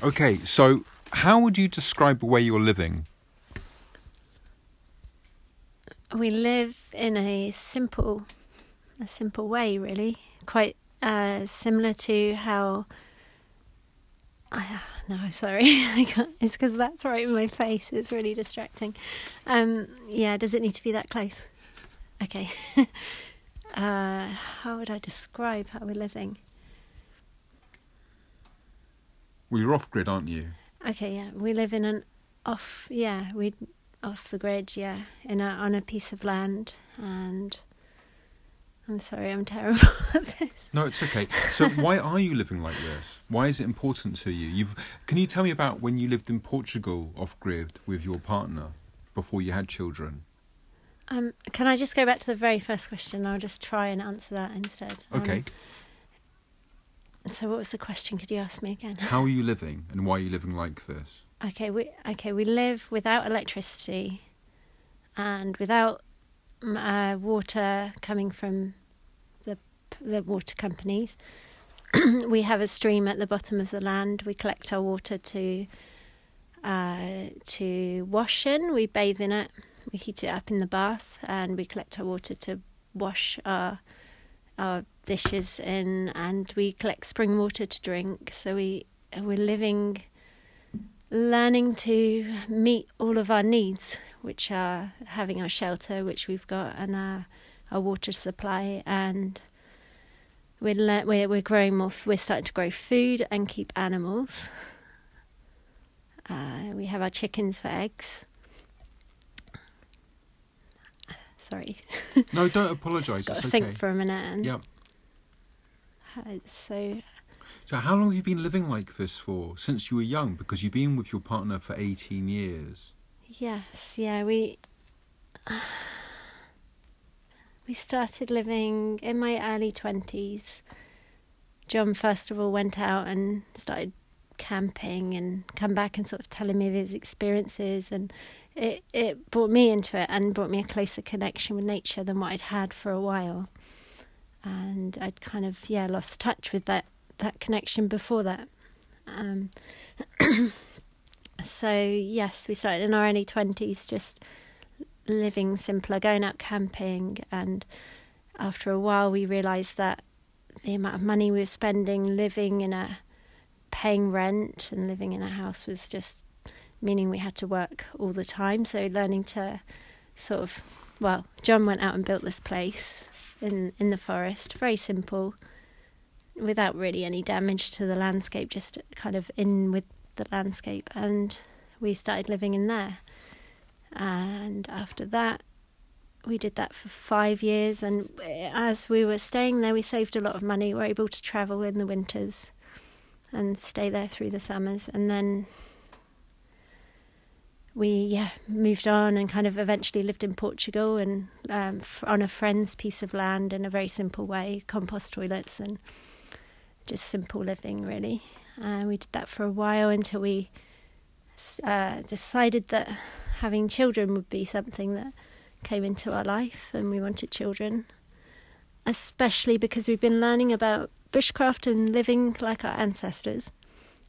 Okay, so how would you describe where you're living? We live in a simple, a simple way, really. Quite uh, similar to how. I, no, sorry, I can't. It's because that's right in my face. It's really distracting. Um, yeah, does it need to be that close? Okay. uh, how would I describe how we're living? Well, you're off grid, aren't you? Okay, yeah, we live in an off, yeah, we off the grid, yeah, in a on a piece of land, and I'm sorry, I'm terrible at this. No, it's okay. So, why are you living like this? Why is it important to you? You've can you tell me about when you lived in Portugal off grid with your partner before you had children? Um, can I just go back to the very first question? I'll just try and answer that instead. Okay. Um, so, what was the question? Could you ask me again? How are you living, and why are you living like this? Okay, we okay we live without electricity, and without uh, water coming from the the water companies. we have a stream at the bottom of the land. We collect our water to uh, to wash in. We bathe in it. We heat it up in the bath, and we collect our water to wash our our dishes in, and we collect spring water to drink. So we we're living, learning to meet all of our needs, which are having our shelter, which we've got, and our our water supply, and we're le- we're we're growing more. We're starting to grow food and keep animals. Uh, we have our chickens for eggs. Sorry. No, don't apologise. Got to okay. think for a minute. And Yep. uh, So So, how long have you been living like this for? Since you were young, because you've been with your partner for 18 years. yes, yeah, we we started living in my early twenties. John first of all went out and started camping and come back and sort of telling me of his experiences and it it brought me into it and brought me a closer connection with nature than what I'd had for a while. And I'd kind of yeah lost touch with that that connection before that. Um, so yes, we started in our early twenties, just living simpler, going out camping, and after a while, we realised that the amount of money we were spending living in a paying rent and living in a house was just meaning we had to work all the time. So learning to sort of well, John went out and built this place in in the forest, very simple, without really any damage to the landscape, just kind of in with the landscape, and we started living in there. And after that, we did that for five years. And as we were staying there, we saved a lot of money. We were able to travel in the winters and stay there through the summers. And then we yeah moved on and kind of eventually lived in Portugal and um, f- on a friend's piece of land in a very simple way, compost toilets and just simple living really. And we did that for a while until we uh, decided that having children would be something that came into our life and we wanted children. Especially because we've been learning about bushcraft and living like our ancestors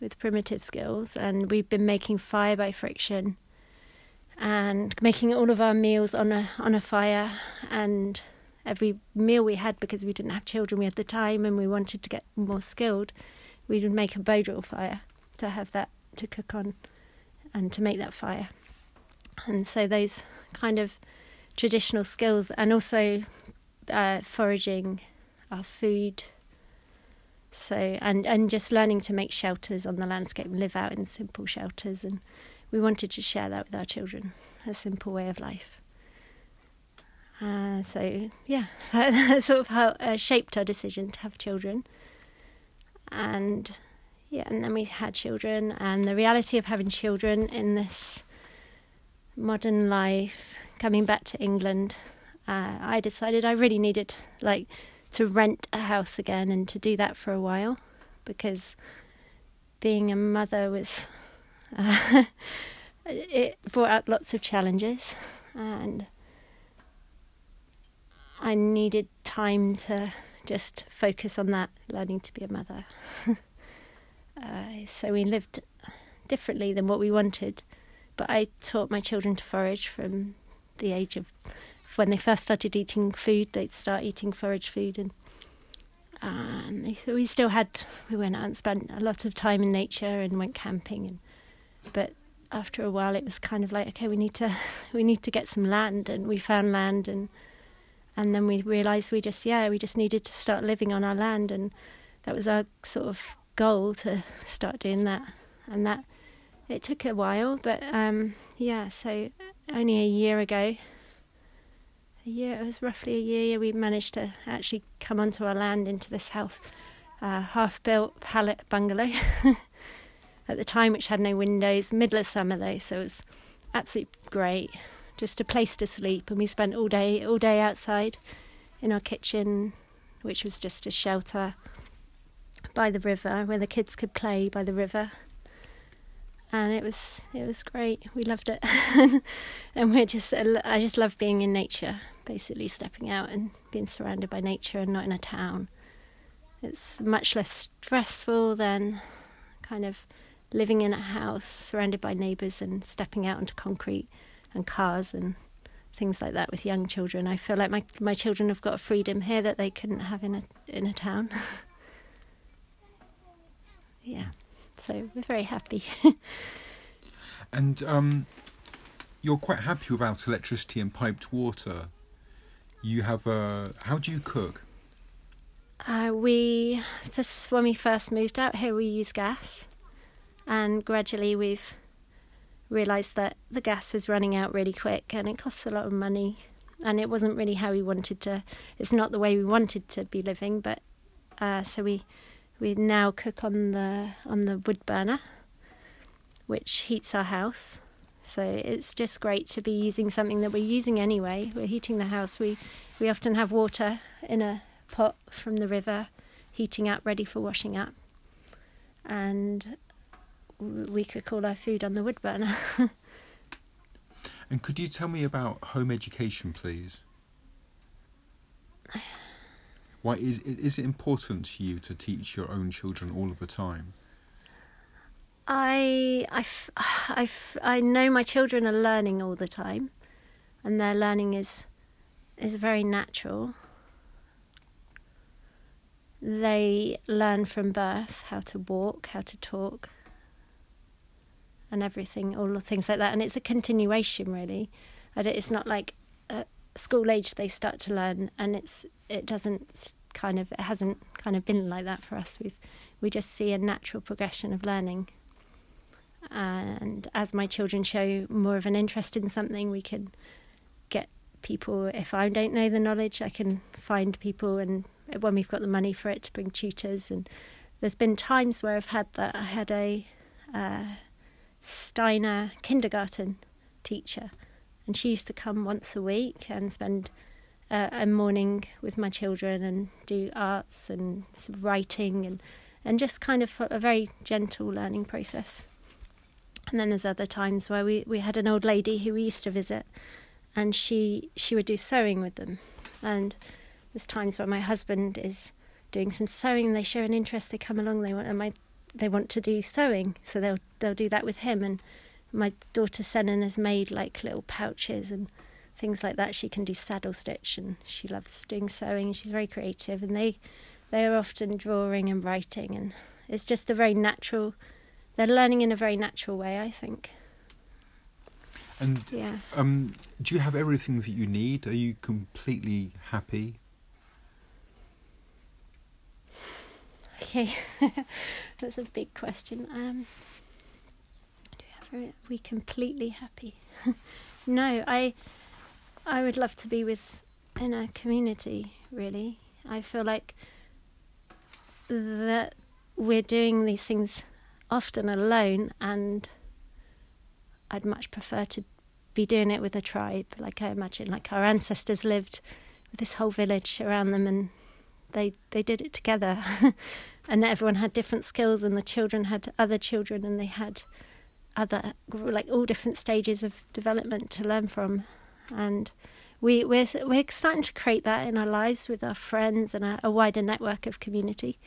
with primitive skills, and we've been making fire by friction and making all of our meals on a on a fire. And every meal we had because we didn't have children we had the time and we wanted to get more skilled we would make a bow drill fire to have that to cook on and to make that fire. And so those kind of traditional skills and also uh, foraging our food. So and and just learning to make shelters on the landscape and live out in simple shelters. And we wanted to share that with our children a simple way of life. Uh, so yeah that, sort of how uh, shaped our decision to have children. And yeah and then we had children. And the reality of having children in this modern life coming back to england uh, i decided i really needed like to rent a house again and to do that for a while because being a mother was uh, it brought out lots of challenges and I needed time to just focus on that learning to be a mother Uh, so we lived differently than what we wanted. But I taught my children to forage from the age of when they first started eating food. They'd start eating forage food, and um, we still had we went out and spent a lot of time in nature and went camping. And but after a while, it was kind of like okay, we need to we need to get some land, and we found land and. And then we realised we just yeah we just needed to start living on our land and that was our sort of goal to start doing that and that it took a while, but um, yeah, so only a year ago, a year, it was roughly a year, we managed to actually come onto our land into this half, uh, half built pallet bungalow at the time, which had no windows, middle of summer though, so it was absolutely great. Just a place to sleep, and we spent all day, all day outside in our kitchen, which was just a shelter by the river where the kids could play by the river and it was it was great. We loved it, and we're just I just love being in nature, basically stepping out and being surrounded by nature and not in a town. It's much less stressful than kind of living in a house surrounded by neighbours and stepping out onto concrete and cars and things like that with young children. I feel like my my children have got a freedom here that they couldn't have in a in a town. yeah so we're very happy. and um, you're quite happy without electricity and piped water. You have a. How do you cook? Uh, we just when we first moved out here, we use gas, and gradually we've realised that the gas was running out really quick, and it costs a lot of money, and it wasn't really how we wanted to. It's not the way we wanted to be living, but uh, so we we now cook on the on the wood burner, which heats our house. So it's just great to be using something that we're using anyway. We're heating the house. We we often have water in a pot from the river, heating up, ready for washing up, and we cook all our food on the wood burner. and could you tell me about home education, please? Why is is it important to you to teach your own children all of the time? I I I I know my children are learning all the time, and their learning is is very natural. They learn from birth how to walk, how to talk, and everything, all the things like that. And it's a continuation, really. It's not like at school age they start to learn, and it's it doesn't kind of it hasn't kind of been like that for us. We've we just see a natural progression of learning. And as my children show more of an interest in something, we can get people. If I don't know the knowledge, I can find people, and when we've got the money for it, to bring tutors. And there's been times where I've had that. I had a uh, Steiner kindergarten teacher and she used to come once a week and spend uh, a morning with my children and do arts and writing and and just kind of a very gentle learning process. And then there's other times where we, we had an old lady who we used to visit, and she she would do sewing with them. And there's times where my husband is doing some sewing, and they show an interest. They come along, they want and my they want to do sewing, so they'll they'll do that with him. And my daughter Senan has made like little pouches and things like that. She can do saddle stitch and she loves doing sewing. And she's very creative and they they are often drawing and writing and it's just a very natural. They're learning in a very natural way, I think. And yeah. um, do you have everything that you need? Are you completely happy? Okay, that's a big question. Um, are we completely happy? no, I I would love to be with in a community, really. I feel like that we're doing these things often alone and I'd much prefer to be doing it with a tribe. Like I imagine like our ancestors lived with this whole village around them and they they did it together. and everyone had different skills and the children had other children and they had other like all different stages of development to learn from and we we're we're starting to create that in our lives with our friends and a, a wider network of community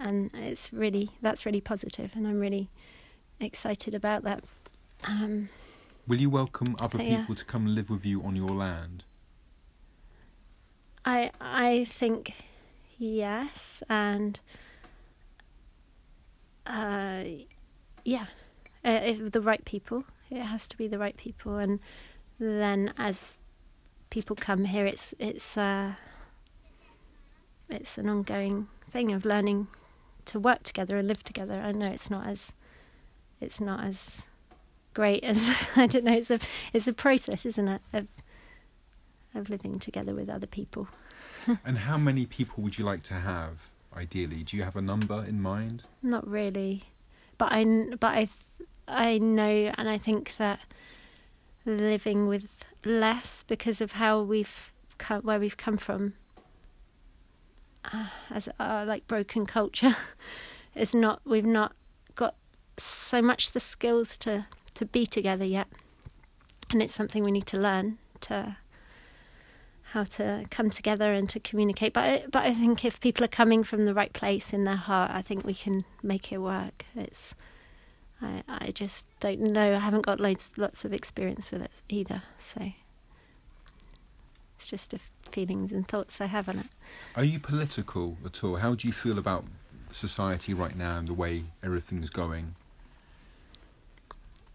and it's really that's really positive, and I'm really excited about that. Um, Will you welcome other Yeah. people to come and live with you on your land? I I think yes, and uh, yeah, uh, if the right people. It has to be the right people, and then as people come here, it's it's uh, it's an ongoing thing of learning to work together and live together. I know it's not as it's not as great as I don't know. It's a it's a process, isn't it? Of of living together with other people. and how many people would you like to have, ideally? Do you have a number in mind? Not really, but I but I I know and I think that living with less because of how we've come, where we've come from uh, as like broken culture is not we've not got so much the skills to to be together yet, and it's something we need to learn to how to come together and to communicate. But I, but I think if people are coming from the right place in their heart, I think we can make it work. It's I I just don't know. I haven't got loads lots of experience with it either, so it's just the feelings and thoughts I have on it. Are you political at all? How do you feel about society right now and the way everything's going?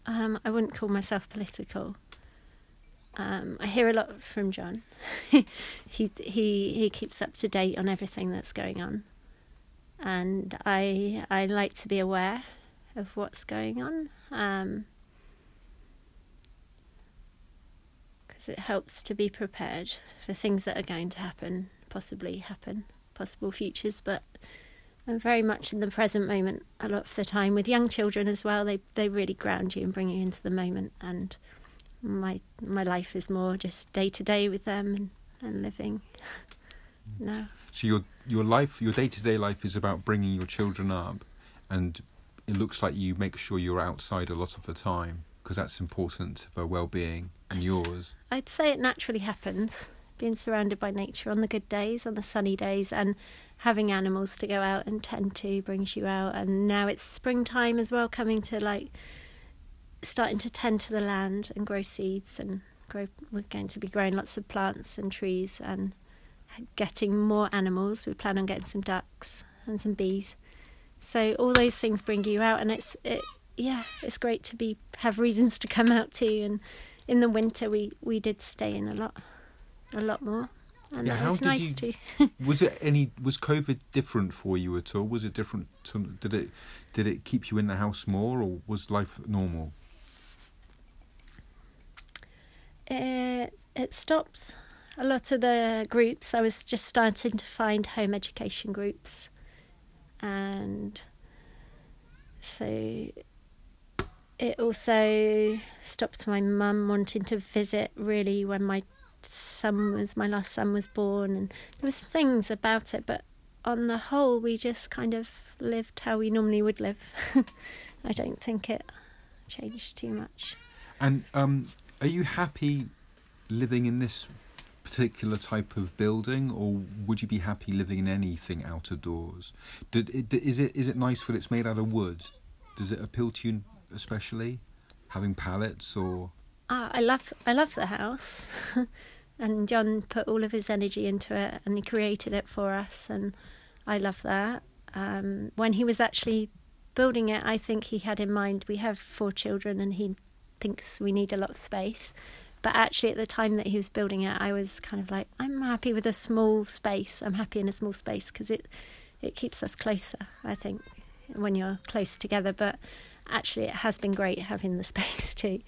Um, I wouldn't call myself political. Um, I hear a lot from John. he he he keeps up to date on everything that's going on, and I I like to be aware of what's going on it helps to be prepared for things that are going to happen, possibly happen, possible futures. But I'm very much in the present moment a lot of the time with young children as well. They they really ground you and bring you into the moment. And my my life is more just day to day with them and, and living mm. now. So your your life, your day to day life, is about bringing your children up, and it looks like you make sure you're outside a lot of the time because that's important for well being and yours. I'd say it naturally happens. Being surrounded by nature on the good days, on the sunny days, and having animals to go out and tend to brings you out. And now it's springtime as well, coming to like starting to tend to the land and grow seeds and grow. We're going to be growing lots of plants and trees and getting more animals. We plan on getting some ducks and some bees. So all those things bring you out, and it's it. Yeah, it's great to be have reasons to come out too. And in the winter, we we did stay in a lot, a lot more, and Yeah, that was nice you- too. Was it any? Was COVID different for you at all? Was it different? To, did it did it keep you in the house more, or was life normal? It it stops a lot of the groups. I was just starting to find home education groups, and so it also stopped my mum wanting to visit really when my son was my last son was born, and there was things about it, but on the whole, we just kind of lived how we normally would live. I don't think it changed too much. And um, are you happy living in this particular type of building, or would you be happy living in anything out of doors? Did is it is it nice that it's made out of wood? Does it appeal to you especially, having pallets or? Ah, I love I love the house, and John put all of his energy into it, and he created it for us, and I love that. Um, when he was actually building it, I think he had in mind we have four children, and he thinks we need a lot of space. But actually, at the time that he was building it, I was kind of like, I'm happy with a small space. I'm happy in a small space because it it keeps us closer. I think when you're close together, but actually, it has been great having the space too.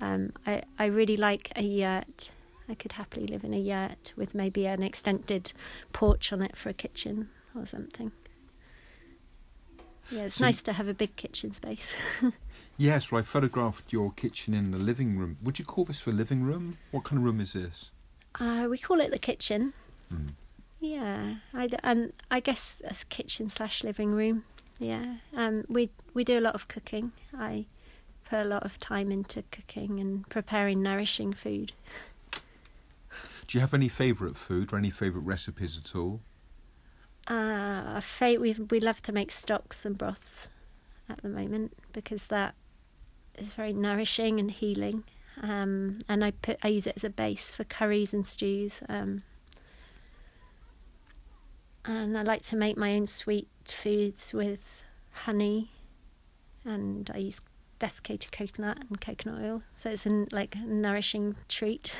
Um, I, I really like a yurt. I could happily live in a yurt with maybe an extended porch on it for a kitchen or something. Yeah, it's So nice to have a big kitchen space. Yes, well, I photographed your kitchen in the living room. Would you call this a living room? What kind of room is this? Uh, we call it the kitchen. Hmm. Yeah, I, um, I guess a kitchen slash living room. Yeah, um, we we do a lot of cooking. I put a lot of time into cooking and preparing nourishing food. Do you have any favourite food or any favourite recipes at all? Uh, we we love to make stocks and broths at the moment because that is very nourishing and healing. Um, and I put I use it as a base for curries and stews. Um, and I like to make my own sweet foods with honey, and I use desiccated coconut and coconut oil, so it's a like nourishing treat.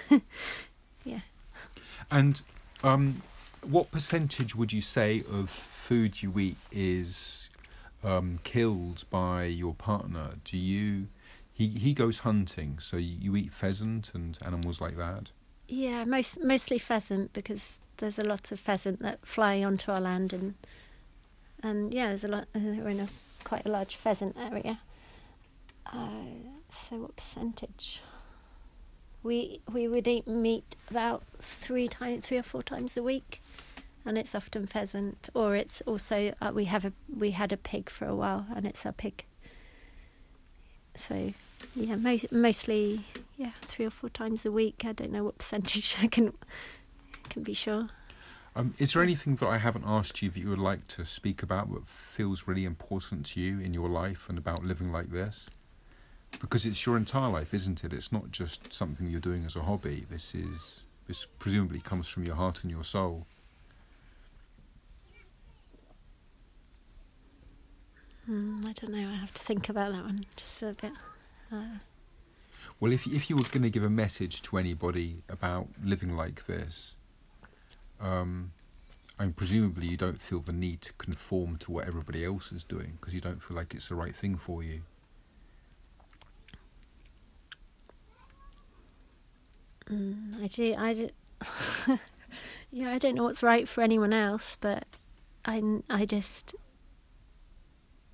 yeah. And um, what percentage would you say of food you eat is um, killed by your partner? Do you? He he goes hunting, so you eat pheasant and animals like that. Yeah, most mostly pheasant because there's a lot of pheasant that fly onto our land and and yeah, there's a lot. Uh, we're in a quite a large pheasant area. Uh, so what percentage? We we would eat meat about three times, three or four times a week, and it's often pheasant, or it's also uh, we have a we had a pig for a while, and it's a pig. So, yeah, mo- mostly yeah, three or four times a week. I don't know what percentage I can can be sure. Um, is there anything that I haven't asked you that you would like to speak about that feels really important to you in your life and about living like this? Because it's your entire life, isn't it? It's not just something you're doing as a hobby. This is this presumably comes from your heart and your soul. Mm, I don't know. I have to think about that one just a bit. Well, if if you were going to give a message to anybody about living like this, um, and presumably you don't feel the need to conform to what everybody else is doing because you don't feel like it's the right thing for you. Mm, I do. I do. yeah, I don't know what's right for anyone else, but I, I just,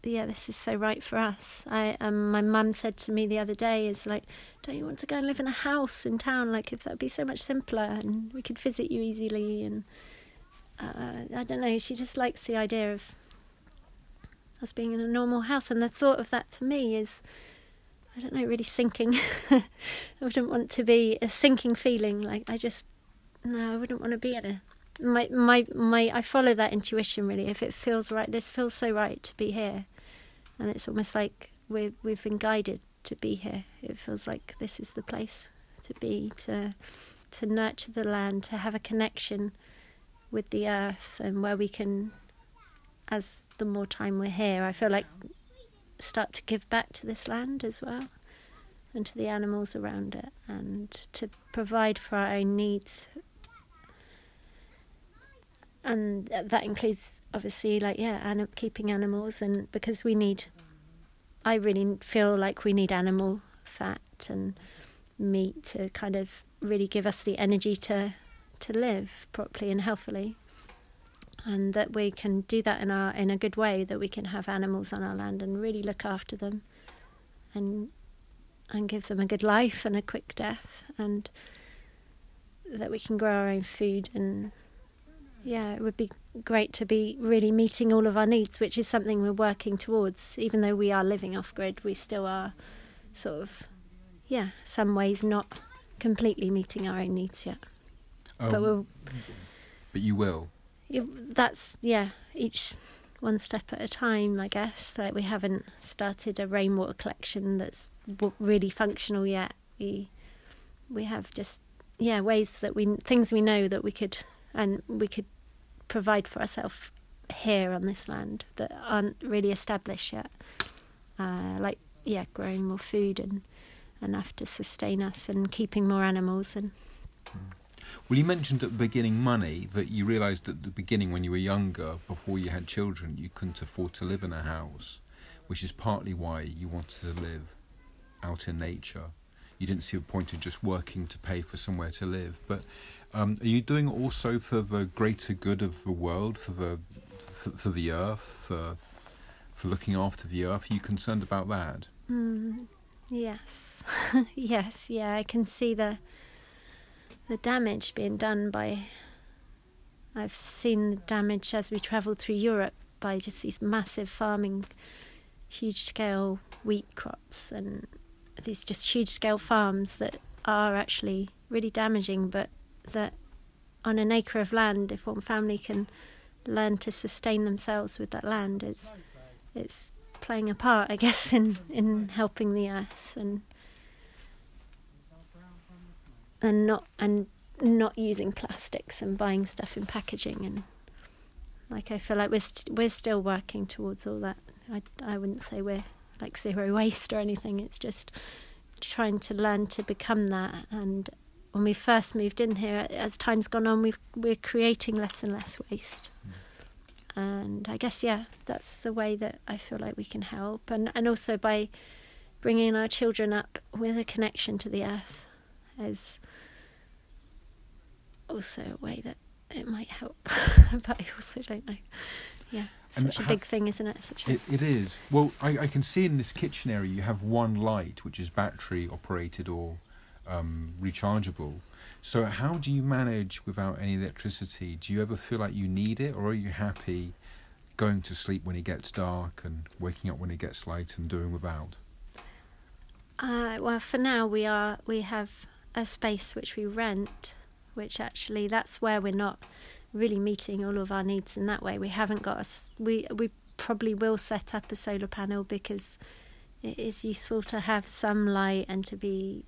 yeah, this is so right for us. I, um, my mum said to me the other day, "Is like, don't you want to go and live in a house in town? Like, if that'd be so much simpler, and we could visit you easily." And uh, I don't know. She just likes the idea of us being in a normal house, and the thought of that to me is I don't know, really sinking. I wouldn't want to be a sinking feeling. Like I just no, I wouldn't want to be in a my my my. I follow that intuition really. If it feels right, this feels so right to be here, and it's almost like we we've been guided to be here. It feels like this is the place to be to to nurture the land, to have a connection with the earth, and where we can, as the more time we're here, I feel like start to give back to this land as well and to the animals around it and to provide for our own needs and that includes obviously like yeah and keeping animals and because we need i really feel like we need animal fat and meat to kind of really give us the energy to to live properly and healthily. And that we can do that in our in a good way that we can have animals on our land and really look after them and and give them a good life and a quick death and that we can grow our own food and yeah it would be great to be really meeting all of our needs which is something we're working towards. Even though we are living off grid we still are sort of yeah some ways not completely meeting our own needs yet. Um, but we'll but you will. That's yeah each one step at a time i guess. Like we haven't started a rainwater collection that's really functional yet. We we have just yeah ways that we things we know that we could and we could provide for ourselves here on this land that aren't really established yet uh, like yeah growing more food and enough to sustain us and keeping more animals and mm. Well, you mentioned at the beginning money that you realised at the beginning when you were younger, before you had children, you couldn't afford to live in a house, which is partly why you wanted to live out in nature. You didn't see a point in just working to pay for somewhere to live. But um, are you doing also for the greater good of the world, for the for, for the earth, for for looking after the earth? Are you concerned about that? Mm, yes, yes, yeah. I can see the the damage being done by. I've seen the damage as we travelled through Europe by just these massive farming, huge scale wheat crops, and these just huge scale farms that are actually really damaging, but that on an acre of land, if one family can learn to sustain themselves with that land. It's it's playing a part, I guess, in in helping the earth and and not and not using plastics and buying stuff in packaging and like I feel like we're st- we're still working towards all that. I I wouldn't say we're like zero waste or anything. It's just trying to learn to become that. And when we first moved in here, as time's gone on, we've we're creating less and less waste. Mm. And I guess yeah, that's the way that I feel like we can help, and and also by bringing our children up with a connection to the earth is also a way that it might help, but I also don't know. Yeah, such and a big thing, isn't it? Such it, it is. Well, I, I, can see in this kitchen area you have one light, which is battery operated or um, rechargeable. So, how do you manage without any electricity? Do you ever feel like you need it, or are you happy going to sleep when it gets dark and waking up when it gets light and doing without? Uh, well, for now we are we have a space which we rent which actually that's where we're not really meeting all of our needs in that way. We haven't got us. We we probably will set up a solar panel because it is useful to have some light and to be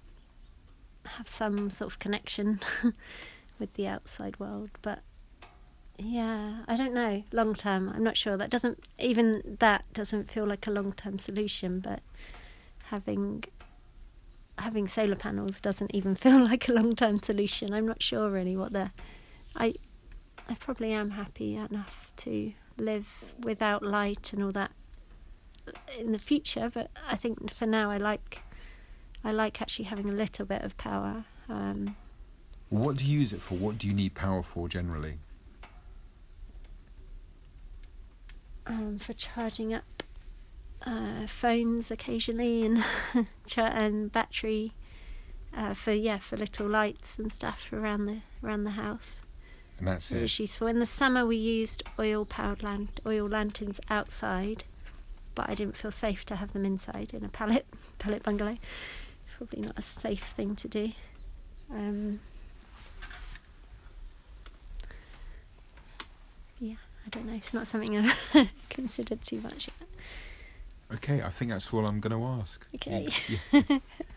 have some sort of connection with the outside world. But yeah, I don't know. Long term, I'm not sure. That doesn't even that doesn't feel like a long term solution. But having having solar panels doesn't even feel like a long term solution. I'm not sure really what the I I probably am happy enough to live without light and all that in the future, but I think for now I like I like actually having a little bit of power. Um, what do you use it for? What do you need power for generally? Um, for charging up uh, phones occasionally and and battery uh, for yeah for little lights and stuff around the around the house. And that's it. It's useful. In the summer, we used oil powered lan- oil lanterns outside, but I didn't feel safe to have them inside in a pallet pallet bungalow. Probably not a safe thing to do. Um, yeah, I don't know. It's not something I've considered too much yet. Okay, I think that's all I'm going to ask. Okay. Yeah.